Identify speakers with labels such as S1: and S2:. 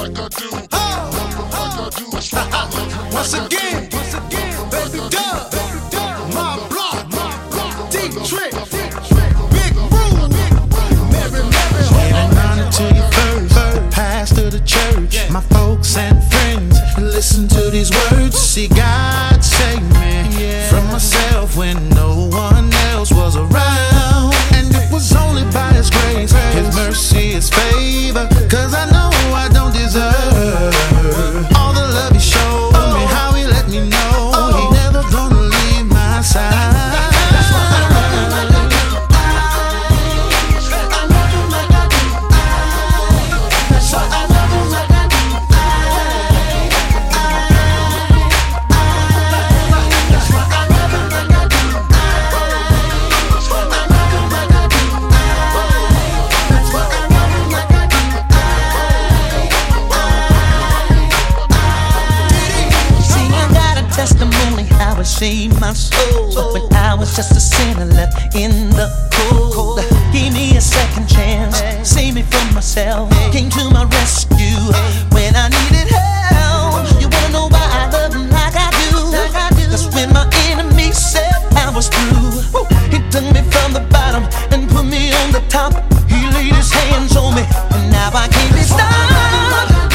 S1: like I do. Love her like I do. That's why I love her Once like I do. again, once again, baby dub, my block, my block, deep trick, big room, Mary,
S2: Mary,
S1: Giving honor to you first, the pastor the church, my folks and friends. Listen to these words. See God save me from myself when no one else was around.
S3: saved my soul when I was just a sinner left in the cold. Gave me a second chance, saved me from myself. Came to my rescue when I needed help. You wanna know why I love him like I do? That's when my enemy said I was through, he dug me from the bottom and put me on the top. He laid his hands on me, and now I can't be stopped.